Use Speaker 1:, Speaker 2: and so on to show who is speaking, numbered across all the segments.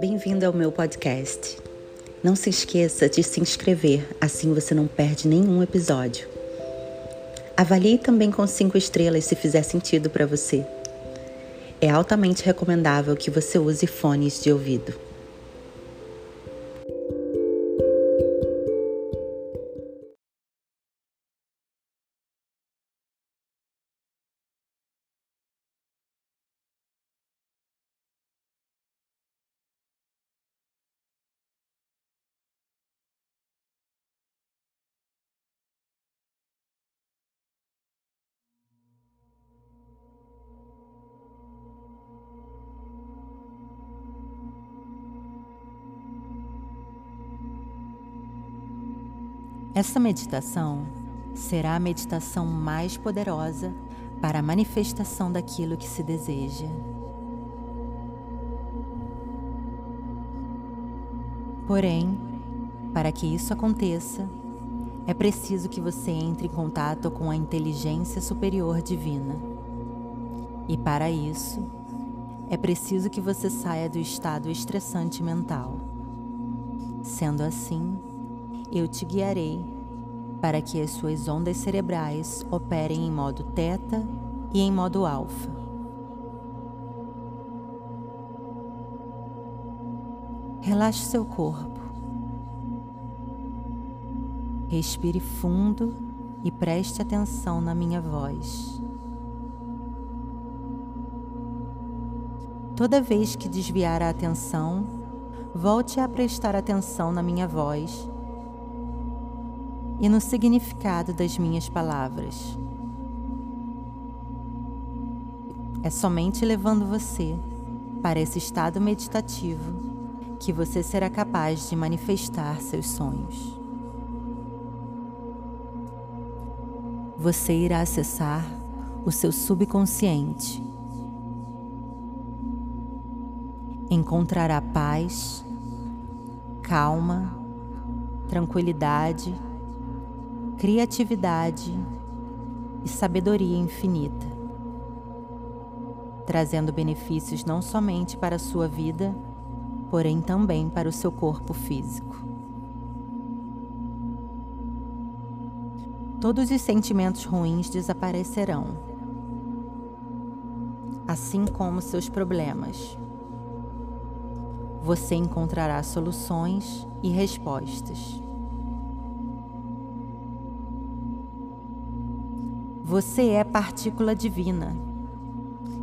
Speaker 1: Bem-vindo ao meu podcast. Não se esqueça de se inscrever, assim você não perde nenhum episódio. Avalie também com cinco estrelas se fizer sentido para você. É altamente recomendável que você use fones de ouvido.
Speaker 2: Essa meditação será a meditação mais poderosa para a manifestação daquilo que se deseja. Porém, para que isso aconteça, é preciso que você entre em contato com a inteligência superior divina. E para isso, é preciso que você saia do estado estressante mental. Sendo assim, eu te guiarei para que as suas ondas cerebrais operem em modo teta e em modo alfa. Relaxe seu corpo. Respire fundo e preste atenção na minha voz. Toda vez que desviar a atenção, volte a prestar atenção na minha voz e no significado das minhas palavras. É somente levando você para esse estado meditativo que você será capaz de manifestar seus sonhos. Você irá acessar o seu subconsciente. Encontrará paz, calma, tranquilidade criatividade e sabedoria infinita, trazendo benefícios não somente para a sua vida, porém também para o seu corpo físico. Todos os sentimentos ruins desaparecerão, assim como seus problemas. Você encontrará soluções e respostas. Você é partícula divina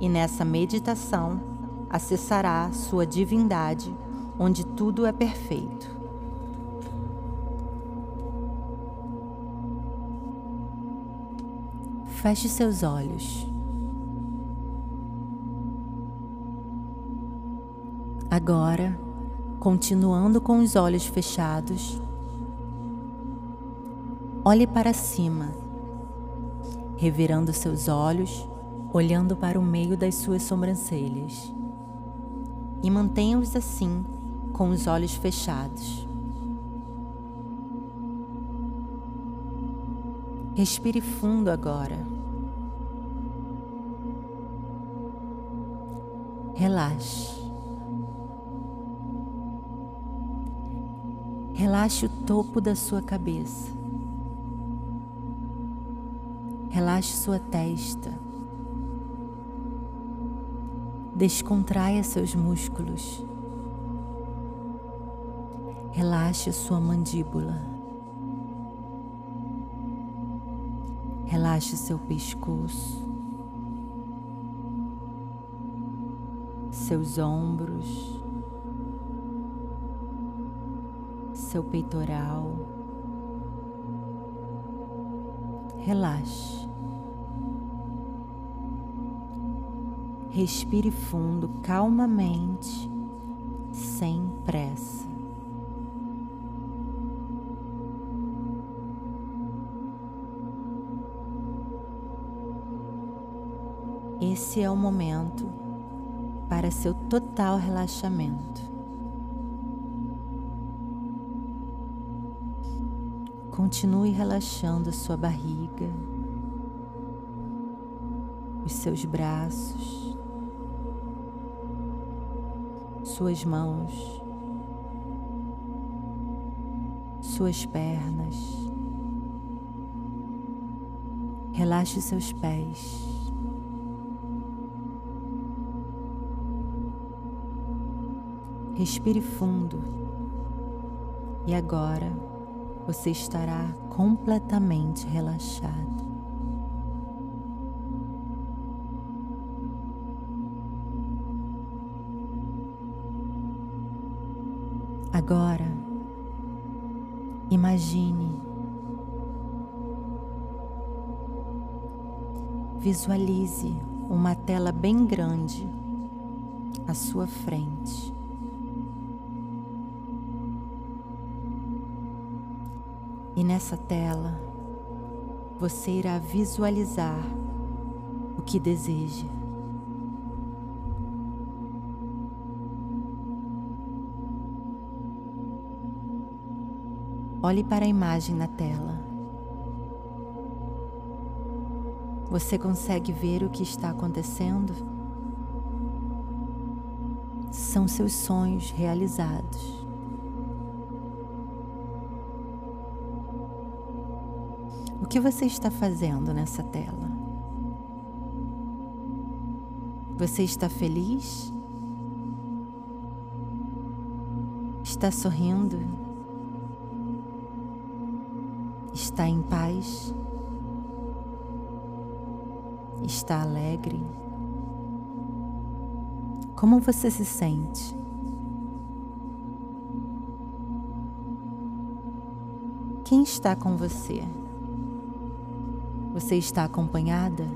Speaker 2: e nessa meditação acessará sua divindade, onde tudo é perfeito. Feche seus olhos. Agora, continuando com os olhos fechados, olhe para cima revirando seus olhos, olhando para o meio das suas sobrancelhas. E mantenha-os assim, com os olhos fechados. Respire fundo agora. Relaxe. Relaxe o topo da sua cabeça. Relaxe sua testa. Descontraia seus músculos. Relaxe sua mandíbula. Relaxe seu pescoço. Seus ombros. Seu peitoral. Relaxe. Respire fundo, calmamente, sem pressa. Esse é o momento para seu total relaxamento. Continue relaxando a sua barriga, os seus braços, suas mãos, suas pernas. Relaxe seus pés. Respire fundo. E agora você estará completamente relaxado. Agora, imagine, visualize uma tela bem grande à sua frente. E nessa tela, você irá visualizar o que deseja. Olhe para a imagem na tela. Você consegue ver o que está acontecendo? São seus sonhos realizados. O que você está fazendo nessa tela? Você está feliz? Está sorrindo? Está em paz? Está alegre? Como você se sente? Quem está com você? Você está acompanhada?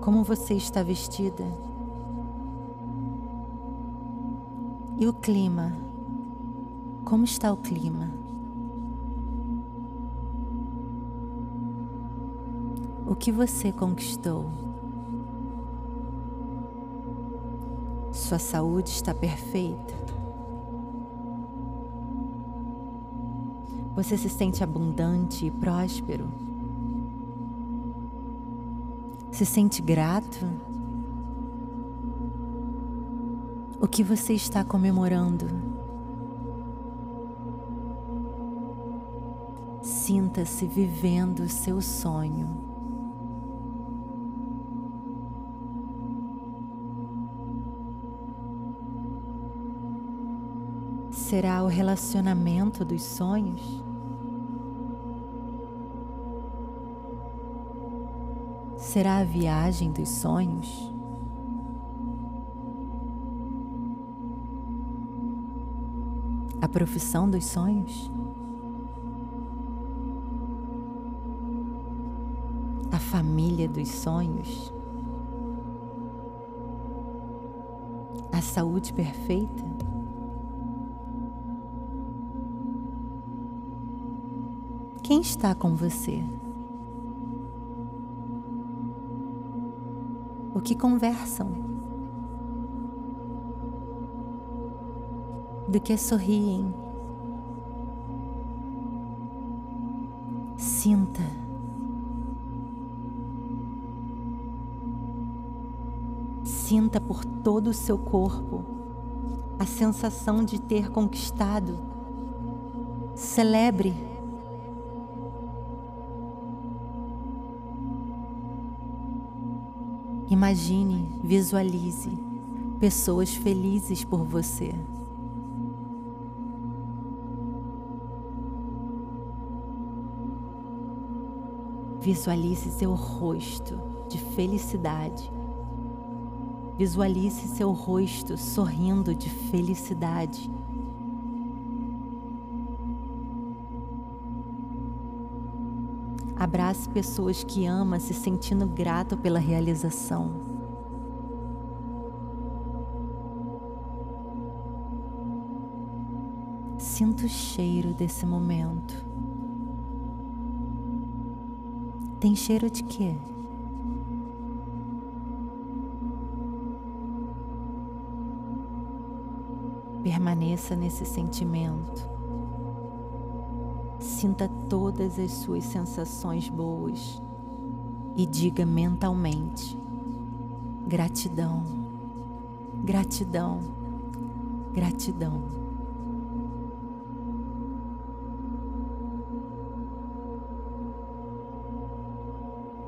Speaker 2: Como você está vestida? E o clima? Como está o clima? O que você conquistou? Sua saúde está perfeita? Você se sente abundante e próspero? Se sente grato? O que você está comemorando? Sinta-se vivendo o seu sonho. Será o relacionamento dos sonhos? Será a viagem dos sonhos? A profissão dos sonhos? A família dos sonhos? A saúde perfeita? Quem está com você? o que conversam, do que sorriem. Sinta. Sinta por todo o seu corpo a sensação de ter conquistado. Celebre Imagine, visualize pessoas felizes por você. Visualize seu rosto de felicidade. Visualize seu rosto sorrindo de felicidade. Abrace pessoas que ama se sentindo grato pela realização. Sinta o cheiro desse momento. Tem cheiro de quê? Permaneça nesse sentimento. Sinta todas as suas sensações boas e diga mentalmente: gratidão. Gratidão, gratidão.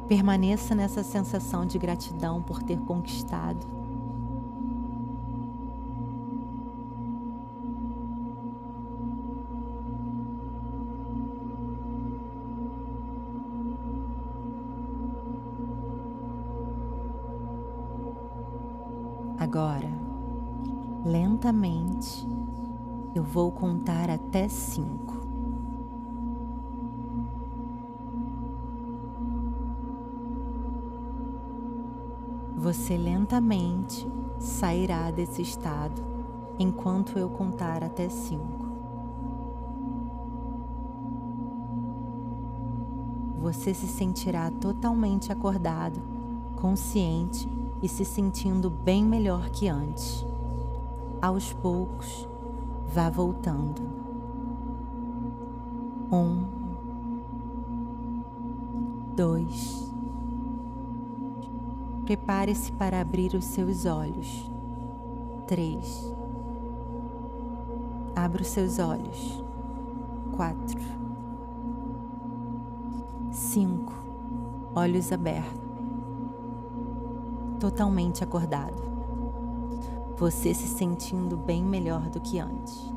Speaker 2: Permaneça nessa sensação de gratidão por ter conquistado. Agora, lentamente, eu vou contar até cinco. Você lentamente sairá desse estado enquanto eu contar até cinco. Você se sentirá totalmente acordado, consciente e se sentindo bem melhor que antes. Aos poucos, vá voltando. Um, dois, Prepare-se para abrir os seus olhos. 3. Abra os seus olhos. 4. 5. Olhos abertos. Totalmente acordado. Você se sentindo bem melhor do que antes.